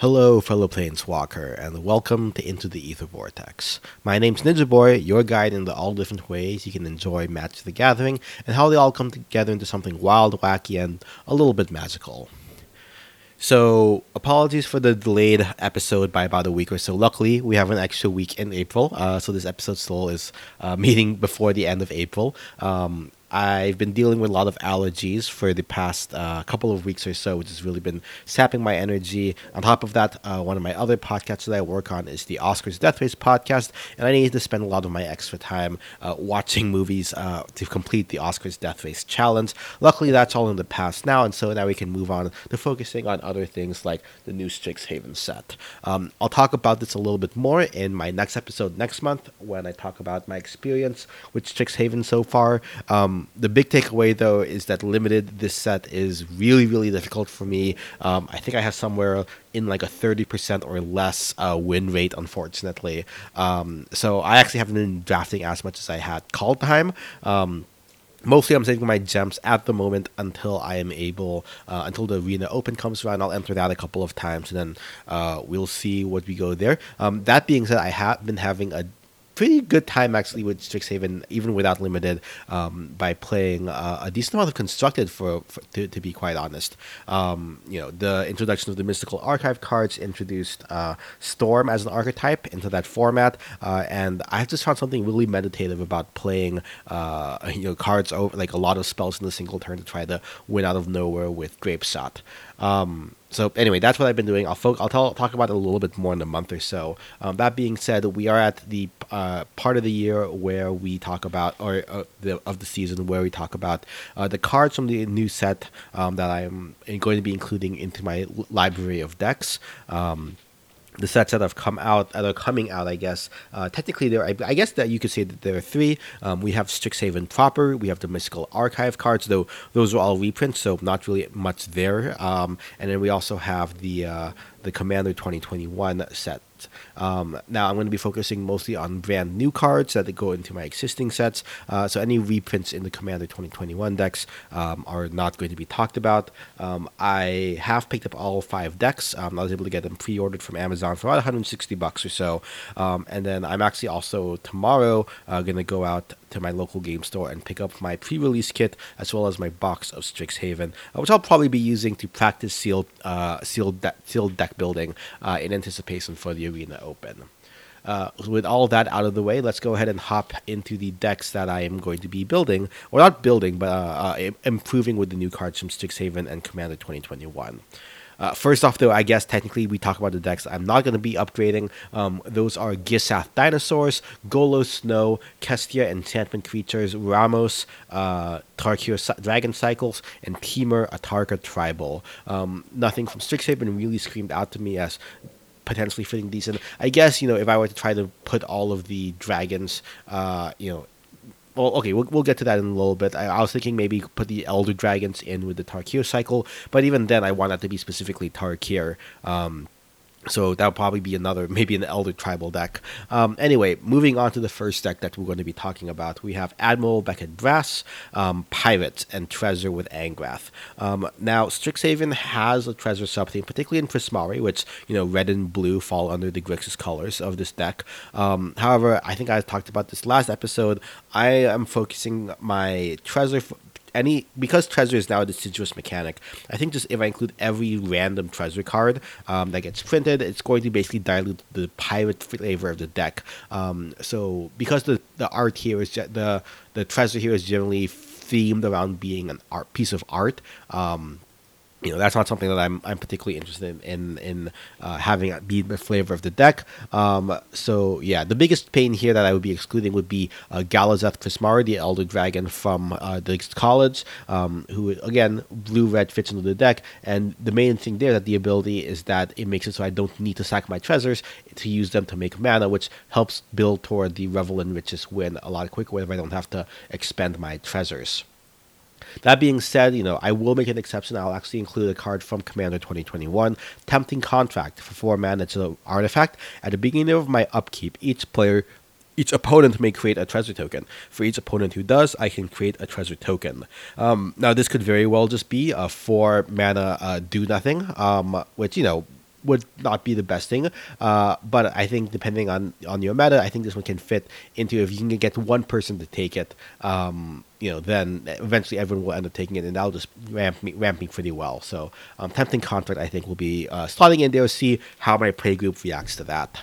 Hello, fellow Planeswalker, and welcome to Into the Ether Vortex. My name's Ninja Boy, your guide into all different ways you can enjoy Magic the Gathering and how they all come together into something wild, wacky, and a little bit magical. So, apologies for the delayed episode by about a week or so. Luckily, we have an extra week in April, uh, so this episode still is uh, meeting before the end of April. Um, I've been dealing with a lot of allergies for the past uh, couple of weeks or so, which has really been sapping my energy. On top of that, uh, one of my other podcasts that I work on is the Oscars Death Race podcast, and I need to spend a lot of my extra time uh, watching movies uh, to complete the Oscars Death Race challenge. Luckily, that's all in the past now, and so now we can move on to focusing on other things like the new Strixhaven set. Um, I'll talk about this a little bit more in my next episode next month when I talk about my experience with Strixhaven so far. Um, the big takeaway though is that limited this set is really really difficult for me. Um, I think I have somewhere in like a 30% or less uh, win rate, unfortunately. Um, so I actually haven't been drafting as much as I had called time. Um, mostly I'm saving my gems at the moment until I am able, uh, until the arena open comes around. I'll enter that a couple of times and then uh, we'll see what we go there. Um, that being said, I have been having a pretty good time actually with Strixhaven, even without limited, um, by playing uh, a decent amount of constructed. For, for to, to, be quite honest, um, you know, the introduction of the mystical archive cards introduced uh, Storm as an archetype into that format, uh, and I just found something really meditative about playing, uh, you know, cards over like a lot of spells in a single turn to try to win out of nowhere with Grapeshot. Um, so anyway, that's what I've been doing. I'll fo- I'll tell, talk about it a little bit more in a month or so. Um, that being said, we are at the uh, part of the year where we talk about, or uh, the of the season where we talk about uh, the cards from the new set um, that I'm going to be including into my library of decks. Um, the sets that have come out that are coming out, I guess. Uh, technically, there I, I, guess that you could say that there are three. Um, we have Strixhaven proper. We have the Mystical Archive cards, though those are all reprints, so not really much there. Um, and then we also have the uh, the Commander 2021 set. Um, now I'm going to be focusing mostly on brand new cards that go into my existing sets. Uh, so any reprints in the Commander 2021 decks um, are not going to be talked about. Um, I have picked up all five decks. Um, I was able to get them pre-ordered from Amazon for about 160 bucks or so. Um, and then I'm actually also tomorrow uh, going to go out to my local game store and pick up my pre-release kit as well as my box of Strixhaven, uh, which I'll probably be using to practice sealed uh, sealed de- sealed deck building uh, in anticipation for the arena open. Uh, with all that out of the way, let's go ahead and hop into the decks that I am going to be building, or not building, but uh, uh, improving with the new cards from Strixhaven and Commander 2021. Uh, first off, though, I guess technically we talk about the decks I'm not going to be upgrading. Um, those are Gishath Dinosaurs, Golos Snow, Kestia Enchantment Creatures, Ramos, uh, Tarkir Dragon Cycles, and Temur Atarka Tribal. Um, nothing from Strixhaven really screamed out to me as potentially fitting these in. I guess, you know, if I were to try to put all of the dragons, uh, you know, well, okay, we'll, we'll get to that in a little bit. I, I was thinking maybe put the Elder Dragons in with the Tarkir cycle, but even then, I want that to be specifically Tarkir. Um, so that'll probably be another, maybe an Elder Tribal deck. Um, anyway, moving on to the first deck that we're going to be talking about, we have Admiral Beckett Brass, um, Pirate, and Treasure with Angrath. Um, now, Strixhaven has a Treasure sub-theme, particularly in Prismari, which, you know, red and blue fall under the Grixis colors of this deck. Um, however, I think I talked about this last episode. I am focusing my Treasure any because treasure is now a deciduous mechanic. I think just if I include every random treasure card um, that gets printed, it's going to basically dilute the pirate flavor of the deck. Um, so because the the art here is the the treasure here is generally themed around being an art piece of art. Um, you know that's not something that I'm I'm particularly interested in in uh, having be the flavor of the deck. Um, so yeah, the biggest pain here that I would be excluding would be uh, Galazeth Prismari, the Elder Dragon from uh, the college, um, who again blue red fits into the deck. And the main thing there that the ability is that it makes it so I don't need to sack my treasures to use them to make mana, which helps build toward the Revel in Riches win a lot quicker if I don't have to expend my treasures. That being said, you know, I will make an exception. I'll actually include a card from Commander 2021, Tempting Contract for 4 mana. It's an artifact. At the beginning of my upkeep, each player each opponent may create a treasure token. For each opponent who does, I can create a treasure token. Um, now, this could very well just be a four mana uh, do nothing, um, which, you know, would not be the best thing. Uh, but I think depending on on your meta, I think this one can fit into if you can get one person to take it. Um, you know, then eventually everyone will end up taking it, and that'll just ramp me, ramp me pretty well. So, um, tempting contract, I think, will be uh, slotting in there. See how my play group reacts to that.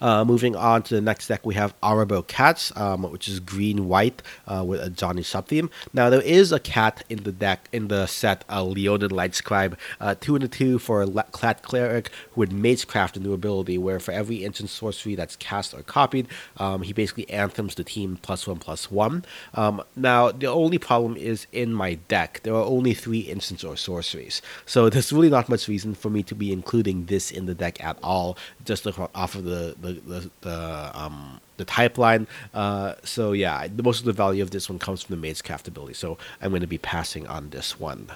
Uh, moving on to the next deck, we have Arahbo Cats, um, which is green white uh, with a Johnny sub theme. Now there is a cat in the deck in the set, uh, Leonin Light Scribe, uh, two and a two for a Clat Cleric who would Magecraft a new ability where for every instant sorcery that's cast or copied, um, he basically anthems the team plus one plus one. Um, now the only problem is in my deck there are only three instants or sorceries, so there's really not much reason for me to be including this in the deck at all, just off of the the the, the um the type line. Uh, so yeah, most of the value of this one comes from the Magecraft ability. So I'm going to be passing on this one.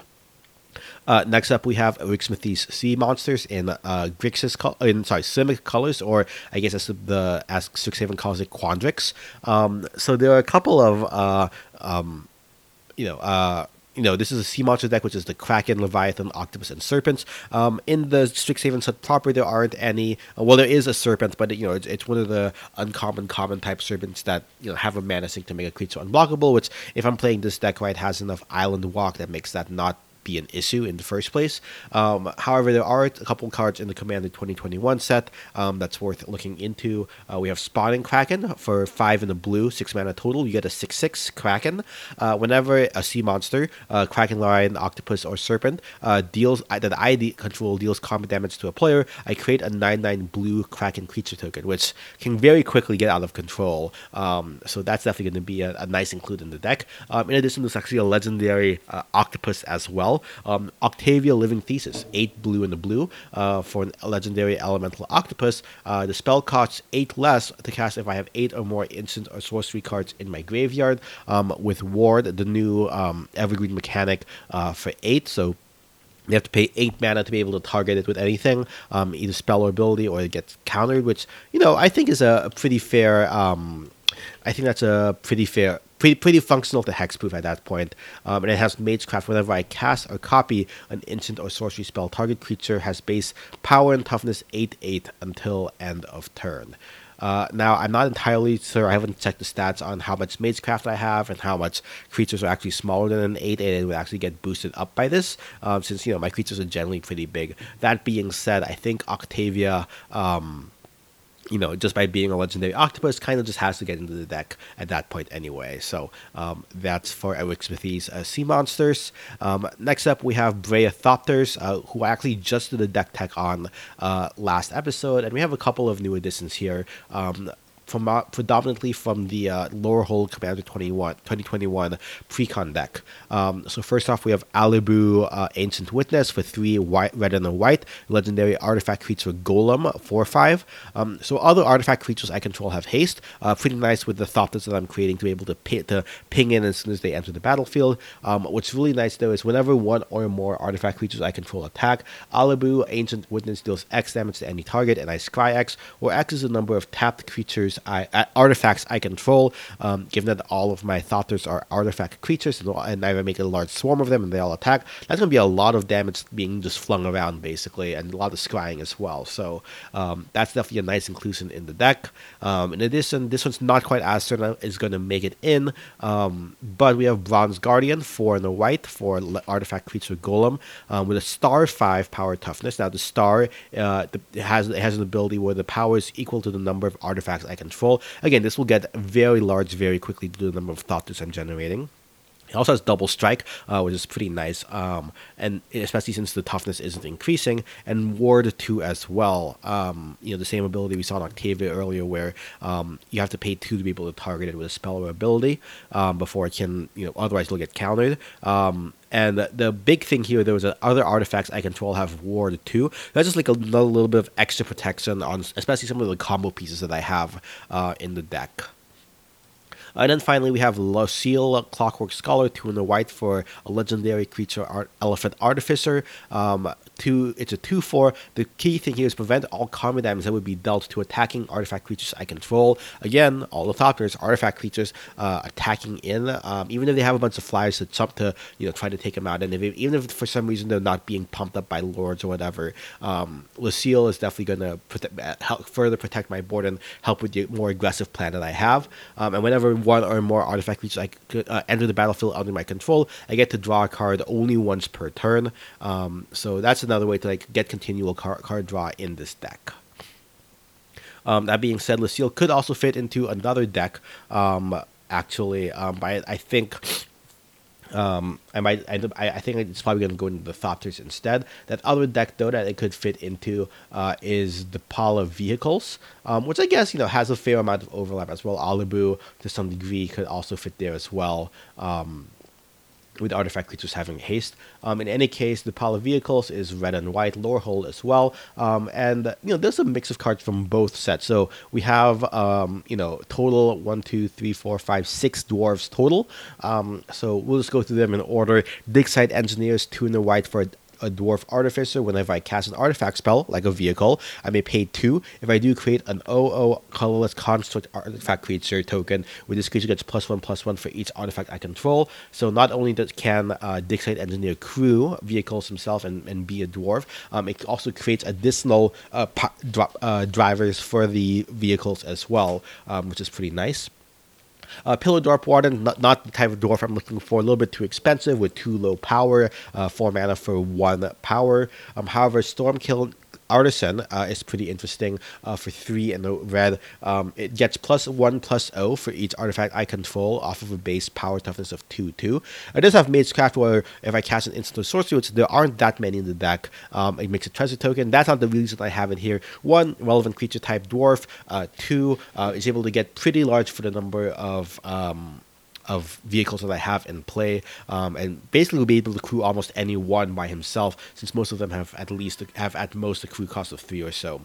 Uh, next up, we have Arixmethes Sea Monsters in uh, Grixis, col- in sorry, Simic colors, or I guess as the as Strixhaven calls it, Quandrix. Um, so there are a couple of uh, um, you know uh, you know, this is a sea monster deck, which is the Kraken, Leviathan, Octopus, and Serpents. Um, in the Strixhaven set proper, there aren't any. Uh, well, there is a Serpent, but you know, it's, it's one of the uncommon, common type Serpents that you know have a mana sink to make a creature unblockable. Which, if I'm playing this deck right, has enough Island Walk that makes that not be an issue in the first place. Um, however, there are a couple cards in the Commander 2021 set um, that's worth looking into. Uh, we have Spawning Kraken for 5 in the blue, 6 mana total. You get a 6 6 Kraken. Uh, whenever a sea monster, uh, Kraken, Lion, Octopus, or Serpent, uh, deals that I control deals combat damage to a player, I create a 9 9 blue Kraken creature token, which can very quickly get out of control. Um, so that's definitely going to be a, a, nice include in the deck. Um, in addition, there's actually a legendary uh, Octopus as well Um, Octavia Living Thesis, 8 blue in the blue uh, for a legendary elemental octopus. Uh, the spell costs 8 less to cast if I have 8 or more instant or sorcery cards in my graveyard. Um, with Ward, the new um, evergreen mechanic uh, for 8, so you have to pay eight mana to be able to target it with anything, um, either spell or ability, or it gets countered, which you know I think is a pretty fair. Um, I think that's a pretty fair pretty pretty functional to hexproof at that point. Um, and it has Magecraft. Whenever I cast or copy an instant or sorcery spell, target creature has base power and toughness 8 8 until end of turn. Uh, now, I'm not entirely sure. I haven't checked the stats on how much Magecraft I have and how much creatures are actually smaller than an 8 8 and would actually get boosted up by this, um, since, you know, my creatures are generally pretty big. That being said, I think Octavia. Um, you know, just by being a legendary octopus, kind of just has to get into the deck at that point anyway. So um, that's for Arixmethes uh, Sea Monsters. Um, next up, we have Breathopters, uh, who I actually just did a deck tech on uh, last episode, and we have a couple of new additions here. Um, from uh, predominantly from the uh, Lorehold Commander 21, 2021 Precon deck. Um, so first off, we have Alibou uh, Ancient Witness for three white, red and a white legendary artifact creature Golem four five. Um, so other artifact creatures I control have haste. Uh, pretty nice with the Thopters that I'm creating to be able to, ping, to ping in as soon as they enter the battlefield. Um, what's really nice though is whenever one or more artifact creatures I control attack, Alibou Ancient Witness deals X damage to any target, and I scry X, or X is the number of tapped creatures I, uh, artifacts I control. Um, given that all of my Thopters are artifact creatures, and I make a large swarm of them, and they all attack, that's going to be a lot of damage being just flung around, basically, and a lot of scrying as well. So um, that's definitely a nice inclusion in the deck. Um, in addition, this one's not quite as certain is going to make it in, um, but we have Bronze Guardian for the white for artifact creature Golem um, with a star five power toughness. Now the star uh, the, has it has an ability where the power is equal to the number of artifacts I can control. Again, this will get very large very quickly due to the number of thoughts I'm generating. It also has double strike, uh, which is pretty nice, um, and especially since the toughness isn't increasing, and ward two as well. Um, you know the same ability we saw in Octavia earlier, where um, you have to pay two to be able to target it with a spell or ability um, before it can, you know, otherwise it'll get countered. Um, and the, the, big thing here, there was other artifacts I control have ward two. That's just like a little, little bit of extra protection on, especially some of the combo pieces that I have uh, in the deck. And then finally, we have Losheel, Clockwork Scholar, two in the white for a legendary creature, art, Elephant Artificer. Um, two, it's a 2 4. The key thing here is prevent all combat damage that would be dealt to attacking artifact creatures I control. Again, all the Thopters, artifact creatures uh, attacking in, um, even if they have a bunch of flyers to jump to, you know, try to take them out. And if even if for some reason they're not being pumped up by lords or whatever, um, Losheel is definitely going to help further protect my board and help with the more aggressive plan that I have. Um, and whenever one or more artifact creatures I could, uh, enter the battlefield under my control, I get to draw a card only once per turn. Um, so that's another way to like get continual card, card draw in this deck. Um, that being said, Losheel could also fit into another deck. Um, actually, um, I, I think um, I might. I, I think it's probably going to go into the Thopters instead. That other deck though that it could fit into uh, is the Pala vehicles, um, which I guess you know has a fair amount of overlap as well. Alibou to some degree could also fit there as well. Um, with artifact creatures having haste. Um, in any case, the pile of vehicles is red and white Lorehold as well, um, and you know there's a mix of cards from both sets. So we have um, you know total one, two, three, four, five, six dwarves total. Um, so we'll just go through them in order. Dig site engineers, two in the white for a dwarf artificer whenever I cast an artifact spell, like a vehicle. I may pay two. If I do create an OO colorless construct artifact creature token, where this creature gets plus one plus one for each artifact I control. So not only does can uh, Dig site engineer crew vehicles himself and, and be a dwarf, um, it also creates additional uh, uh, drivers for the vehicles as well, um, which is pretty nice. Uh, Pillar Dwarf Warden, not, not, the type of dwarf I'm looking for, a little bit too expensive with too low power, uh, 4 mana for 1 power. Um, however, Storm-Kiln Artisan uh, is pretty interesting uh, for three in the red. Um, it gets plus one plus O for each artifact I control off of a base power toughness of two two. I does have Magecraft where if I cast an instant or sorcery, which there aren't that many in the deck, um, it makes a treasure token. That's not the reason I have it here. One relevant creature type dwarf. Uh, two uh, is able to get pretty large for the number of um, of vehicles that I have in play, um, and basically will be able to crew almost any one by himself, since most of them have at least have at most a crew cost of three or so.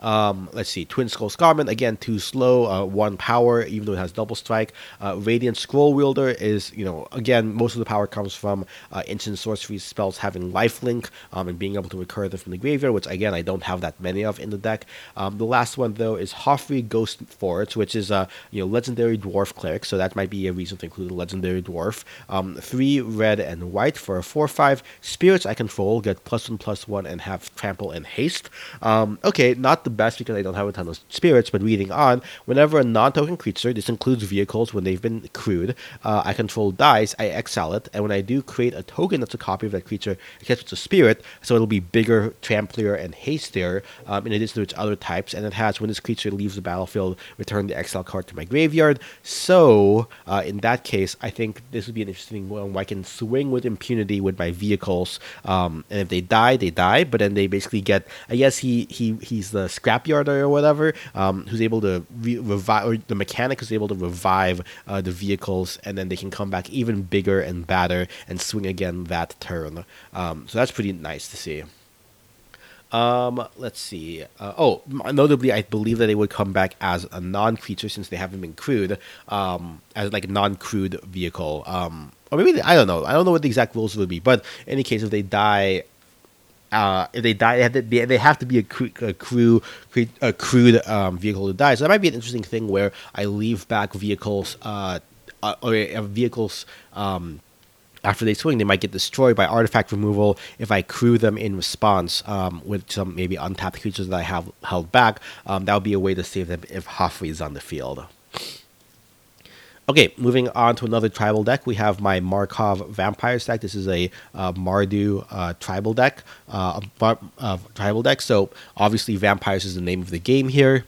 Um, let's see, Twinscroll Shaman, again, too slow, uh, one power, even though it has double strike. Uh, Radiant Scroll Wielder is, you know, again, most of the power comes from uh, instant sorcery spells having lifelink um, and being able to recur them from the graveyard, which, again, I don't have that many of in the deck. Um, the last one, though, is Hofri Ghost Forge, which is a, you know, legendary dwarf cleric, so that might be a reason to include a legendary dwarf. Um, three red and white for a 4 5. Spirits I control get plus one plus one and have trample and haste. Um, okay, not the best because I don't have a ton of spirits, but reading on, whenever a non token creature, this includes vehicles when they've been crewed, uh, I control dies, I exile it, and when I do create a token that's a copy of that creature, it gets a spirit, so it'll be bigger, tramplier, and hastier, um, in addition to its other types, and it has when this creature leaves the battlefield, return the exile card to my graveyard. So, uh, in that case, I think this would be an interesting one where I can swing with impunity with my vehicles, um, and if they die, they die, but then they basically get, I guess he, he he's the scrapyard or whatever, um, who's able to re- revive, or the mechanic is able to revive uh, the vehicles, and then they can come back even bigger and badder and swing again that turn. Um, so that's pretty nice to see. Um, let's see. Uh, oh, notably, I believe that they would come back as a non-creature since they haven't been crewed, um, as like a non-crewed vehicle. Um, or maybe they, I don't know. I don't know what the exact rules would be, but in any case, if they die uh, if they die, they have to be, they have to be a, crew, a crew, a crewed um, vehicle to die. So that might be an interesting thing where I leave back vehicles, uh, uh or vehicles um, after they swing, they might get destroyed by artifact removal. If I crew them in response um, with some maybe untapped creatures that I have held back, um, that would be a way to save them if Hofri is on the field. Okay, moving on to another tribal deck, we have my Markov Vampire deck. This is a uh, Mardu uh, tribal deck, uh, uh, tribal deck. So obviously, vampires is the name of the game here.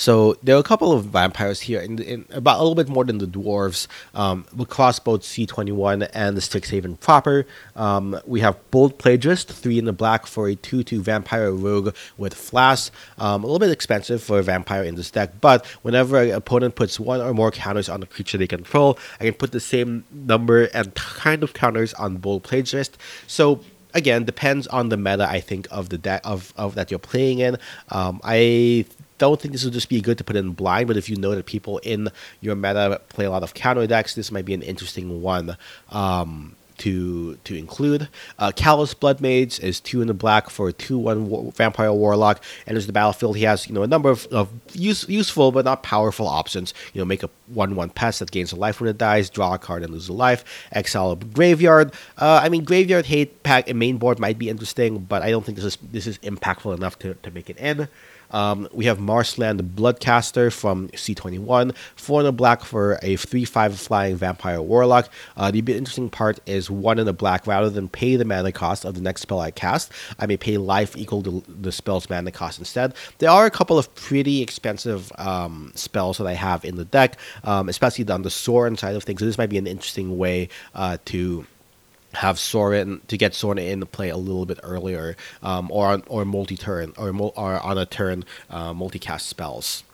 So there are a couple of vampires here, in, in about a little bit more than the dwarves. Um, across both C21 and the Strixhaven proper, um, we have Bold Plagiarist, three in the black for a two-two vampire rogue with flash. Um, a little bit expensive for a vampire in this deck, but whenever an opponent puts one or more counters on the creature they control, I can put the same number and kind of counters on Bold Plagiarist. So again depends on the meta I think of the deck of, of that you're playing in. Um, I don't think this would just be good to put in blind, but if you know that people in your meta play a lot of counter decks, this might be an interesting one. Um, to to include. Uh, Callous Blood Mage is two in the black for a two one war- vampire warlock, as the battlefield, he has you know a number of, of use, useful but not powerful options. You know, make a one one pest that gains a life when it dies, draw a card and lose a life, exile a graveyard. Uh, I mean, graveyard hate pack and main board might be interesting, but I don't think this is this is impactful enough to, to make it in. Um, we have Marshland the Bloodcaster from C21, four in the black for a 3 5 flying vampire warlock. Uh, the interesting part is one in the black rather than pay the mana cost of the next spell I cast, I may pay life equal to the spell's mana cost instead. There are a couple of pretty expensive um, spells that I have in the deck, um, especially on the Sorin side of things. So this might be an interesting way uh, to have Sorin to get Soren Sorin the play a little bit earlier, um, or on, or multi turn or, or on a turn uh, multicast spells.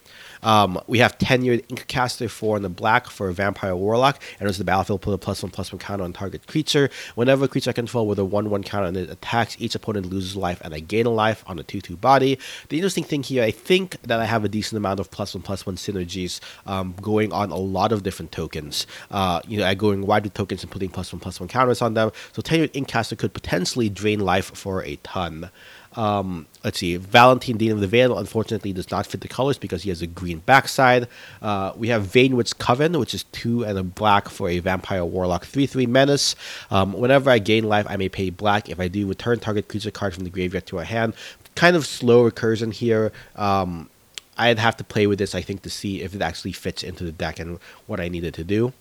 Um, we have tenured Inkcaster 4 in the black for Vampire Warlock. and Enters the battlefield, put a plus one plus one counter on target creature. Whenever a creature I control with a 1 1 counter and it attacks, each opponent loses life and I gain a life on a 2 2 body. The interesting thing here, I think that I have a decent amount of plus one plus one synergies um, going on a lot of different tokens. Uh, you know, I going wide with tokens and putting plus one plus one counters on them. So tenured Inkcaster could potentially drain life for a ton. Um, let's see, Valentine Dean of the Veil unfortunately does not fit the colors because he has a green backside. Uh, we have Veinwitch Coven, which is two and a black for a Vampire Warlock 3 3 Menace. Um, whenever I gain life, I may pay black. If I do, return target creature card from the graveyard to a hand. Kind of slow recursion here. Um, I'd have to play with this, I think, to see if it actually fits into the deck and what I needed to do.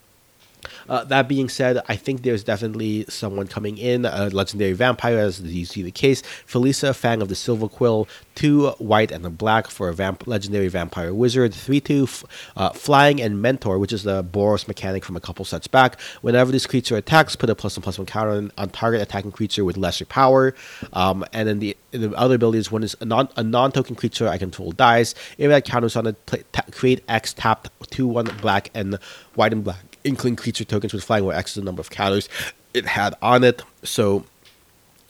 Uh, that being said, I think there's definitely someone coming in, a legendary vampire, as you see the case. Felisa, Fang of the Silver Quill, two white and a black for a vamp- legendary vampire wizard, three two, f- uh, flying and mentor, which is the Boros mechanic from a couple sets back. Whenever this creature attacks, put a plus one plus one counter on, on target attacking creature with lesser power. Um, and then the the other ability is one is a non a non token creature I control dies. If that counters on it, play, ta- create X tapped two one black and white and black inkling creature tokens with flying where X is the number of counters it had on it. So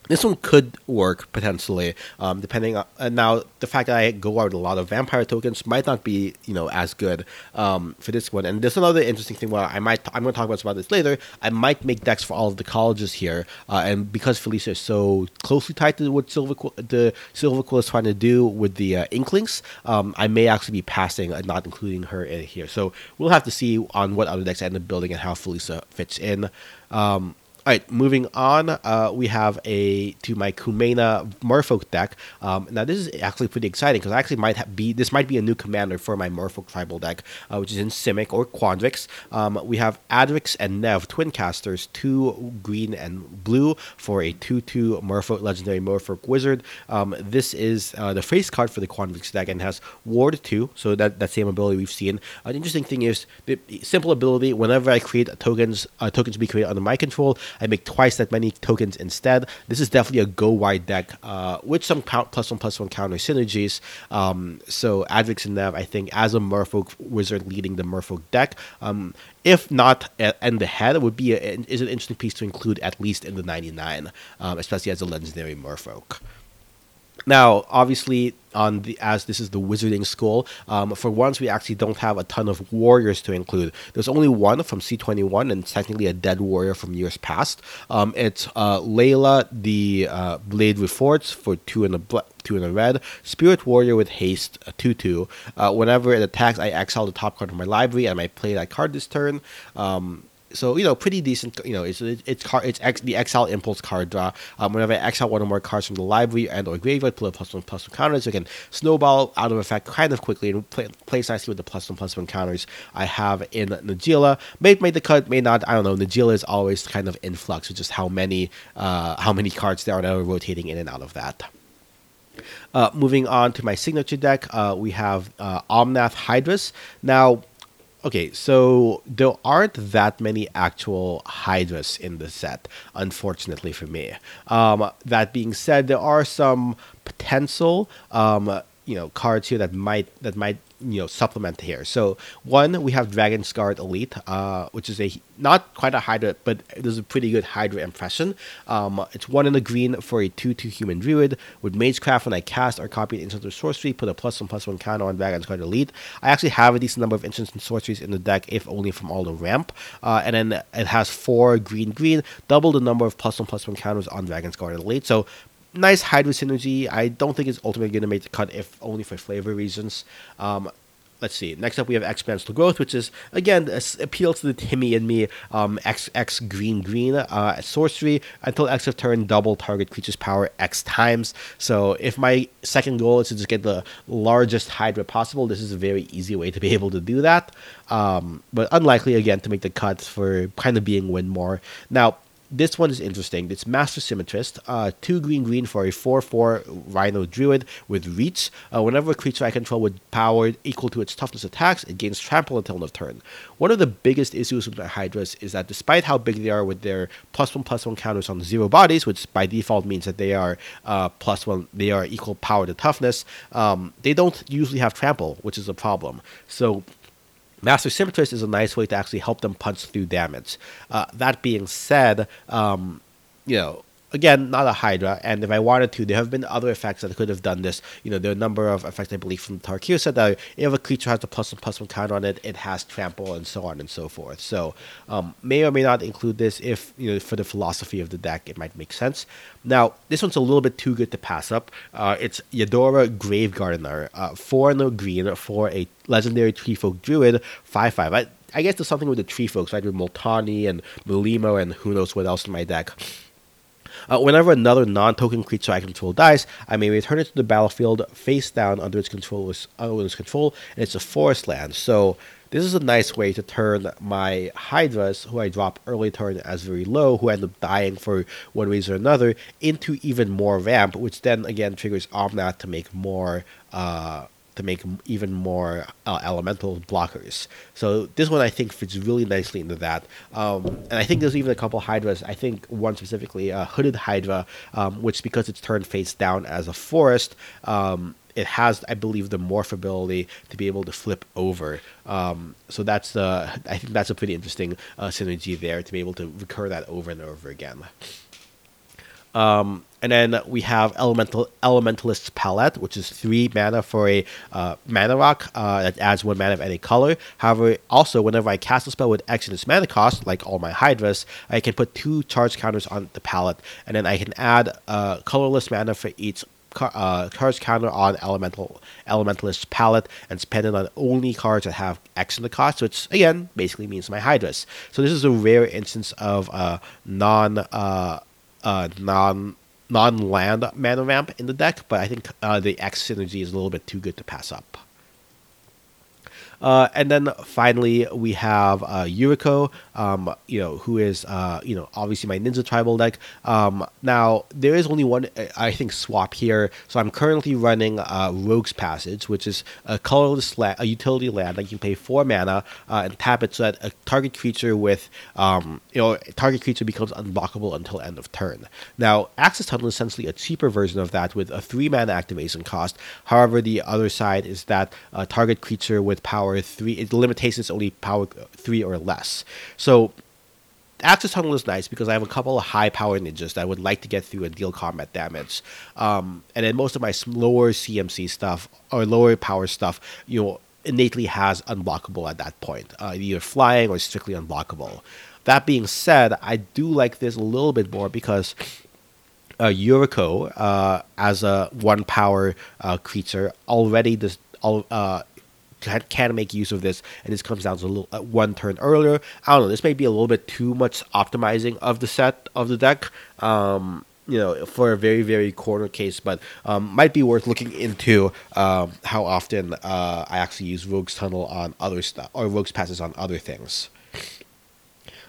this one could work potentially, um, depending on uh, now the fact that I go out a lot of vampire tokens might not be you know as good um, for this one. And there's another interesting thing where I might I'm going to talk about about this later. I might make decks for all of the colleges here, uh, and because Felisa is so closely tied to what Silver the Silver Quill is trying to do with the uh, Inklings, um, I may actually be passing and not including her in here. So we'll have to see on what other decks I end up building and how Felisa fits in. Um, all right, moving on, uh, we have a to my Kumena Merfolk deck. Um, now this is actually pretty exciting because I actually might ha- be this might be a new commander for my Merfolk tribal deck, uh, which is in Simic or Quandrix. Um, we have Adrix and Nev twin casters, two green and blue for a two-two Merfolk legendary Merfolk wizard. Um, this is uh, the face card for the Quandrix deck and has Ward two, so that that same ability we've seen. An interesting thing is the simple ability. Whenever I create tokens, uh, tokens be created under my control. I make twice that many tokens instead. This is definitely a go wide deck uh, with some count, plus one plus one counter synergies. Um, so Adrix and Nev, I think, as a Merfolk wizard leading the Merfolk deck, um, if not in the head, it would be a, is an interesting piece to include at least in the 99, um, especially as a legendary Merfolk. Now, obviously, on the as this is the Wizarding School, um, for once we actually don't have a ton of warriors to include. There's only one from C21, and technically a dead warrior from years past. Um, it's uh, Laelia, the uh, Blade Reforged for two in a bl- two in a red. Spirit Warrior with haste, a two two. Uh, whenever it attacks, I exile the top card of my library, and I play that card this turn. Um, so you know, pretty decent. You know, it's it's it's, car, it's X, the Exile Impulse card draw. Um, whenever I exile one or more cards from the library and or graveyard, pull a plus one plus one counters. So can snowball out of effect kind of quickly and play, plays nicely with the plus one plus one counters I have in Najeela. May make the cut, may not. I don't know. Najeela is always kind of in flux with just how many uh, how many cards there are that are rotating in and out of that. Uh, moving on to my signature deck, uh, we have uh, Omnath Hydrus. Now, Okay, so there aren't that many actual Hydras in the set, unfortunately for me. Um, that being said, there are some potential, um, you know, cards here that might that might you know supplement here. So one, we have Dragon's Guard Elite, uh, which is a not quite a Hydra, but it is a pretty good Hydra impression. Um, it's one in the green for a two-two human druid with Magecraft. When I cast or copy an instant or sorcery, put a plus one plus one counter on Dragon's Guard Elite. I actually have a decent number of instants and sorceries in the deck, if only from all the ramp. Uh, and then it has four green green, double the number of plus one plus one counters on Dragon's Guard Elite. So nice Hydra synergy. I don't think it's ultimately going to make the cut if only for flavor reasons. Um, let's see. Next up, we have exponential growth, which is again appeal to the Timmy and me. Um, X X green green uh, sorcery until X of turn, double target creature's power X times. So if my second goal is to just get the largest Hydra possible, this is a very easy way to be able to do that. Um, but unlikely again to make the cut for kind of being win more. Now this one is interesting. It's Master Symmetrist, uh, two green green for a 4 4 Rhino Druid with Reach. Uh, whenever a creature I control with power equal to its toughness attacks, it gains trample until end of turn. One of the biggest issues with my Hydras is that despite how big they are with their plus one plus one counters on zero bodies, which by default means that they are uh, plus one, they are equal power to toughness, um, they don't usually have trample, which is a problem. So Master Symmetrist is a nice way to actually help them punch through damage. Uh, that being said, um, you know, again, not a Hydra, and if I wanted to, there have been other effects that could have done this. You know, there are a number of effects, I believe, from Tarkir said that if a creature has a plus one plus one count on it, it has trample and so on and so forth. So, um, may or may not include this if, you know, for the philosophy of the deck, it might make sense. Now, this one's a little bit too good to pass up. Uh, it's Yedora Grave Gardener, uh, 4 no green for a legendary tree folk druid, 5 5. I, I guess there's something with the tree folks, right? With Multani and Mulimo and who knows what else in my deck. Uh, whenever another non-token creature I control dies, I may return it to the battlefield face down under its control, under its control, and it's a forest land. So this is a nice way to turn my Hydras, who I drop early turn as very low, who end up dying for one reason or another, into even more ramp, which then again triggers Omnath to make more uh, to make even more uh, elemental blockers. So this one I think fits really nicely into that. Um, and I think there's even a couple hydras. I think one specifically, uh, hooded hydra, um, which because it's turned face down as a forest. Um, it has, I believe, the morph ability to be able to flip over. Um, so that's the, I think that's a pretty interesting uh, synergy there to be able to recur that over and over again. Um, and then we have Elemental Elementalist's Palette, which is three mana for a uh, mana rock uh, that adds one mana of any color. However, also whenever I cast a spell with X in its mana cost, like all my Hydras, I can put two charge counters on the palette, and then I can add uh, colorless mana for each uh, counter on elemental elementalist palette and spend it on only cards that have X in the cost, which again basically means my Hydras. So this is a rare instance of uh, non uh, uh, non non land mana ramp in the deck, but I think uh, the X synergy is a little bit too good to pass up. Uh, and then finally, we have uh, Yuriko, um, you know, who is, uh, you know, obviously my Ninja Tribal deck. Um, now, there is only one, I think, swap here. So I'm currently running uh, Rogue's Passage, which is a colorless land, a utility land that you can pay four mana uh, and tap it so that a target creature with, um, you know, target creature becomes unblockable until end of turn. Now, Access Tunnel is essentially a cheaper version of that with a three mana activation cost. However, the other side is that a target creature with power power three. It limitations is only power three or less. So Access Tunnel is nice because I have a couple of high power ninjas that I would like to get through and deal combat damage. Um, and then most of my lower CMC stuff or lower power stuff, you know, innately has unblockable at that point, uh, either flying or strictly unblockable. That being said, I do like this a little bit more because uh, Yuriko, uh, as a one power uh, creature, already does all, uh, can, make use of this, and this comes down to a little uh, one turn earlier. I don't know. This may be a little bit too much optimizing of the set of the deck. Um, you know, for a very very corner case, but um, might be worth looking into um, how often uh, I actually use Rogue's Tunnel on other stuff or Rogue's passes on other things.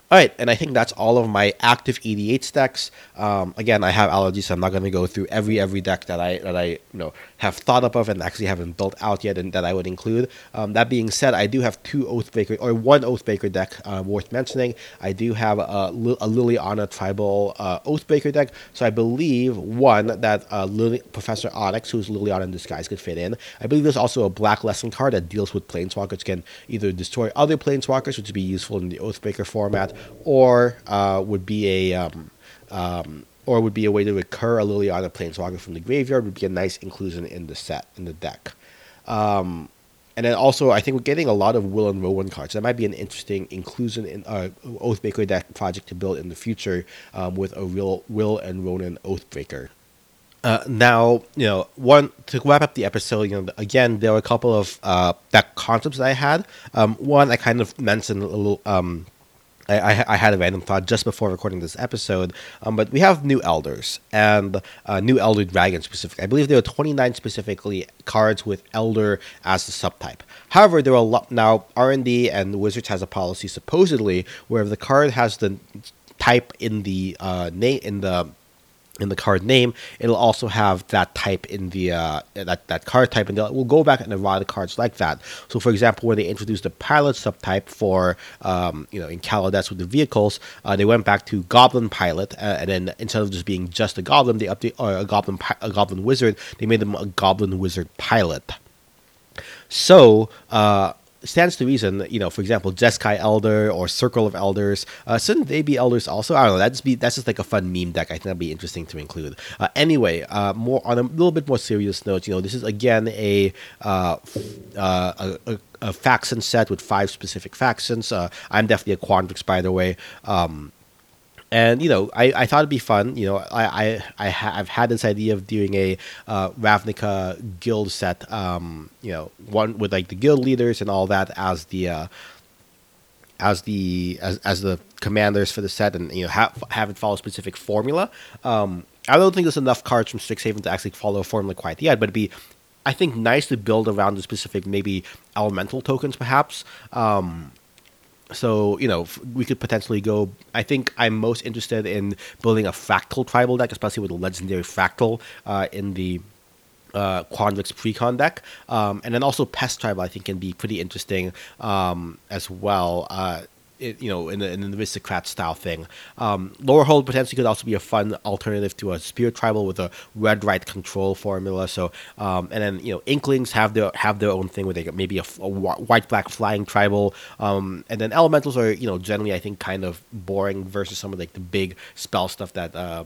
All right, and I think that's all of my active EDH decks. Um, again, I have allergies, so I'm not going to go through every every deck that I that I you know have thought up of and actually haven't built out yet, and that I would include. Um, that being said, I do have two Oathbreaker or one Oathbreaker deck uh, worth mentioning. I do have a, a Liliana tribal uh, Oathbreaker deck, so I believe one that uh, Lily, Professor Onyx, who's Liliana in disguise, could fit in. I believe there's also a Black Lesson card that deals with Planeswalkers, can either destroy other Planeswalkers, which would be useful in the Oathbreaker format or uh, would be a um, um, or would be a way to recur a Liliana Planeswalker from the graveyard would be a nice inclusion in the set in the deck. Um, and then also, I think we're getting a lot of Will and Rowan cards. That might be an interesting inclusion in uh, Oathbreaker deck project to build in the future um, with a real Will and Rowan Oathbreaker. Uh, now, you know, one to wrap up the episode. You know, again, there were a couple of uh, deck concepts that I had. Um, one I kind of mentioned a little. I, I, had a random thought just before recording this episode, um, but we have new elders and uh, new elder dragon specific. I believe there are 29 specifically cards with elder as the subtype. However, there are a lot now. R and D and Wizards has a policy supposedly where if the card has the type in the uh, name in the in the card name, it'll also have that type in the uh, that that card type, and we'll go back and of cards like that. So, for example, when they introduced the pilot subtype for um, you know in Kaladesh with the vehicles, uh, they went back to Goblin Pilot, uh, and then instead of just being just a Goblin, they update or a Goblin a Goblin Wizard, they made them a Goblin Wizard Pilot. So. Uh, stands to reason, you know, for example, Jeskai Elder or Circle of Elders, uh, shouldn't they be elders also? I don't know. That's be that's just like a fun meme deck. I think that'd be interesting to include. Uh, anyway, uh, more on a little bit more serious note, you know, this is again a uh, uh, a, a, a, faction set with five specific factions. Uh, I'm definitely a Quandrix, by the way. Um, and you know, I, I thought it'd be fun. You know, I I, I ha- I've had this idea of doing a uh, Ravnica guild set. Um, you know, one with like the guild leaders and all that as the uh, as the as, as the commanders for the set, and you know have have it follow a specific formula. Um, I don't think there's enough cards from Strixhaven to actually follow a formula quite yet, but it'd be I think nice to build around the specific maybe elemental tokens perhaps. Um, so you know we could potentially go i think i'm most interested in building a fractal tribal deck especially with a legendary fractal uh, in the uh, Quandrix precon deck, um, and then also Pest Tribal I think can be pretty interesting um, as well. Uh, it, you know, in, the, in the aristocrat style thing. Um, Lorehold potentially could also be a fun alternative to a spirit tribal with a red right control formula. So, um, and then you know, Inklings have their have their own thing where they get maybe a, a white black flying tribal. Um, and then Elementals are you know generally I think kind of boring versus some of like the big spell stuff that uh,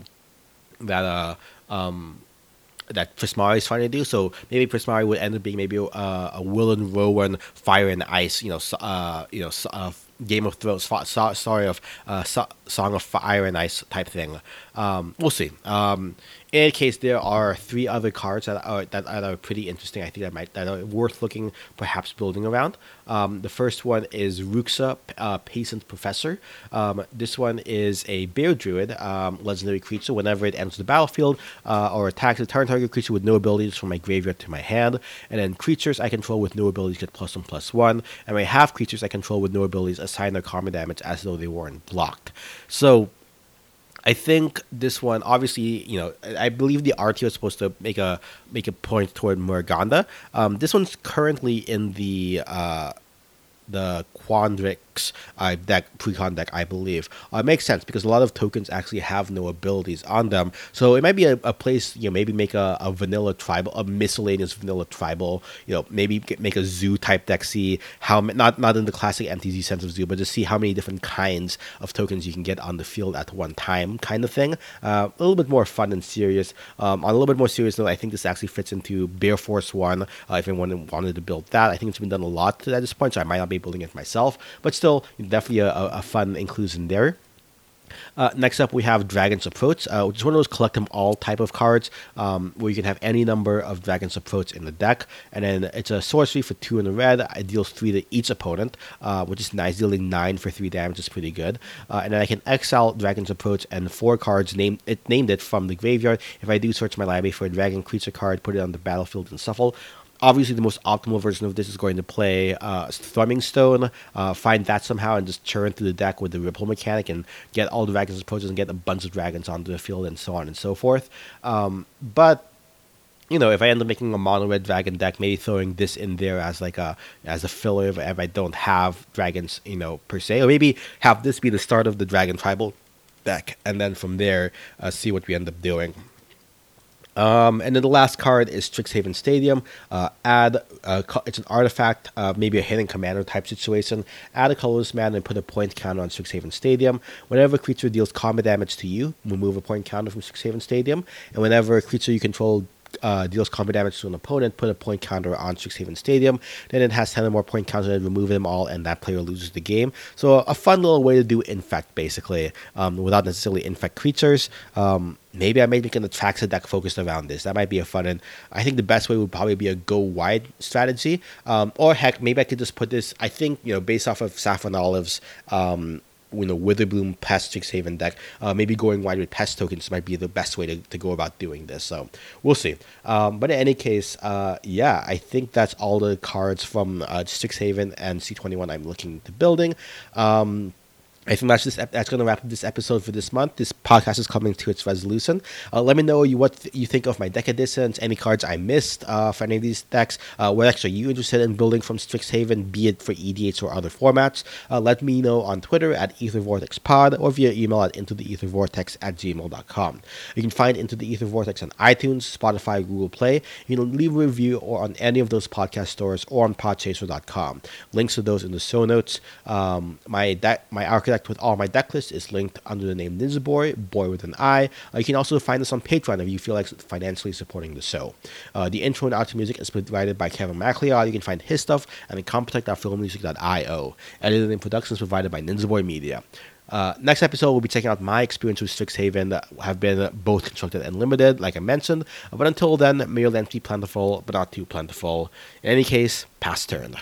that uh, um, that Prismari is trying to do. So maybe Prismari would end up being maybe uh, a Will and Rowan Fire and Ice, you know, uh, you know, uh, Game of Thrones, story of uh, Song of Fire and Ice type thing. Um, we'll see. Um, in any case, there are three other cards that are that are pretty interesting. I think that might that are worth looking, perhaps building around. Um, the first one is Ruxa, uh, Patient Professor. Um, this one is a Bear Druid, um, legendary creature. Whenever it enters the battlefield uh, or attacks a turn target creature with no abilities from my graveyard to my hand, and then creatures I control with no abilities get plus one plus one, and I have creatures I control with no abilities assign their karma damage as though they weren't blocked. So I think this one, obviously, you know, I believe the RTO is supposed to make a make a point toward Murganda. Um, this one's currently in the uh, the Uh, deck, precon deck, I believe. Uh, it makes sense because a lot of tokens actually have no abilities on them. So it might be a, a place, you know, maybe make a, a, vanilla tribal, a miscellaneous vanilla tribal, you know, maybe get, make a zoo type deck, see how, not, not in the classic MTZ sense of zoo, but just see how many different kinds of tokens you can get on the field at one time kind of thing. Uh, a little bit more fun and serious. Um, on a little bit more serious note, I think this actually fits into Bear Force 1. Uh, if anyone wanted to build that, I think it's been done a lot to this point, so I might not be building it myself, but still definitely a, a fun inclusion there. Uh, next up, we have Dragon's Approach, uh, which is one of those collect them all type of cards um, where you can have any number of Dragon's Approach in the deck. And then it's a sorcery for two in the red. It deals three to each opponent, uh, which is nice. Dealing nine for three damage is pretty good. Uh, and then I can exile Dragon's Approach and four cards, name it named it from the graveyard. If I do search my library for a dragon creature card, put it on the battlefield and shuffle. Obviously, the most optimal version of this is going to play uh, Thrumming Stone, uh, find that somehow, and just churn through the deck with the Ripple mechanic and get all the dragons approaches and get a bunch of dragons onto the field and so on and so forth. Um, but you know, if I end up making a mono red dragon deck, maybe throwing this in there as like a as a filler if, I don't have dragons, you know, per se, or maybe have this be the start of the dragon tribal deck, and then from there uh, see what we end up doing. Um, and then the last card is Strixhaven Stadium. Uh, add uh, it's an artifact, uh, maybe a hidden commander type situation. Add a colorless mana and put a point counter on Strixhaven Stadium. Whenever a creature deals combat damage to you, remove a point counter from Strixhaven Stadium. And whenever a creature you control uh, deals combat damage to an opponent, put a point counter on Strixhaven Stadium. Then it has 10 or more point counters and remove them all, and that player loses the game. So a fun little way to do infect, basically, um, without necessarily infect creatures. Um, maybe I may make an Atraxa deck focused around this. That might be a fun and I think the best way would probably be a go wide strategy. Um, or heck, maybe I could just put this. I think you know based off of Saffron Olive's um, you know Witherbloom Pest Strixhaven deck. Uh, maybe going wide with Pest tokens might be the best way to, to go about doing this. So we'll see. Um, but in any case, uh, yeah, I think that's all the cards from uh, Strixhaven and C21 I'm looking to building. Um, I think that's just that's going to wrap up this episode for this month. This podcast is coming to its resolution. Uh, let me know you what th- you think of my deck additions, any cards I missed uh, for any of these decks. Uh, what actually are you interested in building from Strixhaven, be it for EDH or other formats? Uh, let me know on Twitter at EtherVortexPod or via email at intotheethervortex at gmail.com. You can find Into the Ether Vortex on iTunes, Spotify, Google Play. You can leave a review or on any of those podcast stores or on podchaser.com. Links to those in the show notes. Um, my deck, my with all my deck lists is linked under the name Ninja Boi, boy with an I. Uh, you can also find us on Patreon if you feel like financially supporting the show. Uh, the intro and outro music is provided by Kevin MacLeod. You can find his stuff at incompetech.filmmusic.io. Editing and production is provided by Ninja Boi Media. Uh, next episode, we'll be checking out my experience with Strixhaven that have been both constructed and limited, like I mentioned. But until then, may your lands be plentiful, but not too plentiful. In any case, pass turn.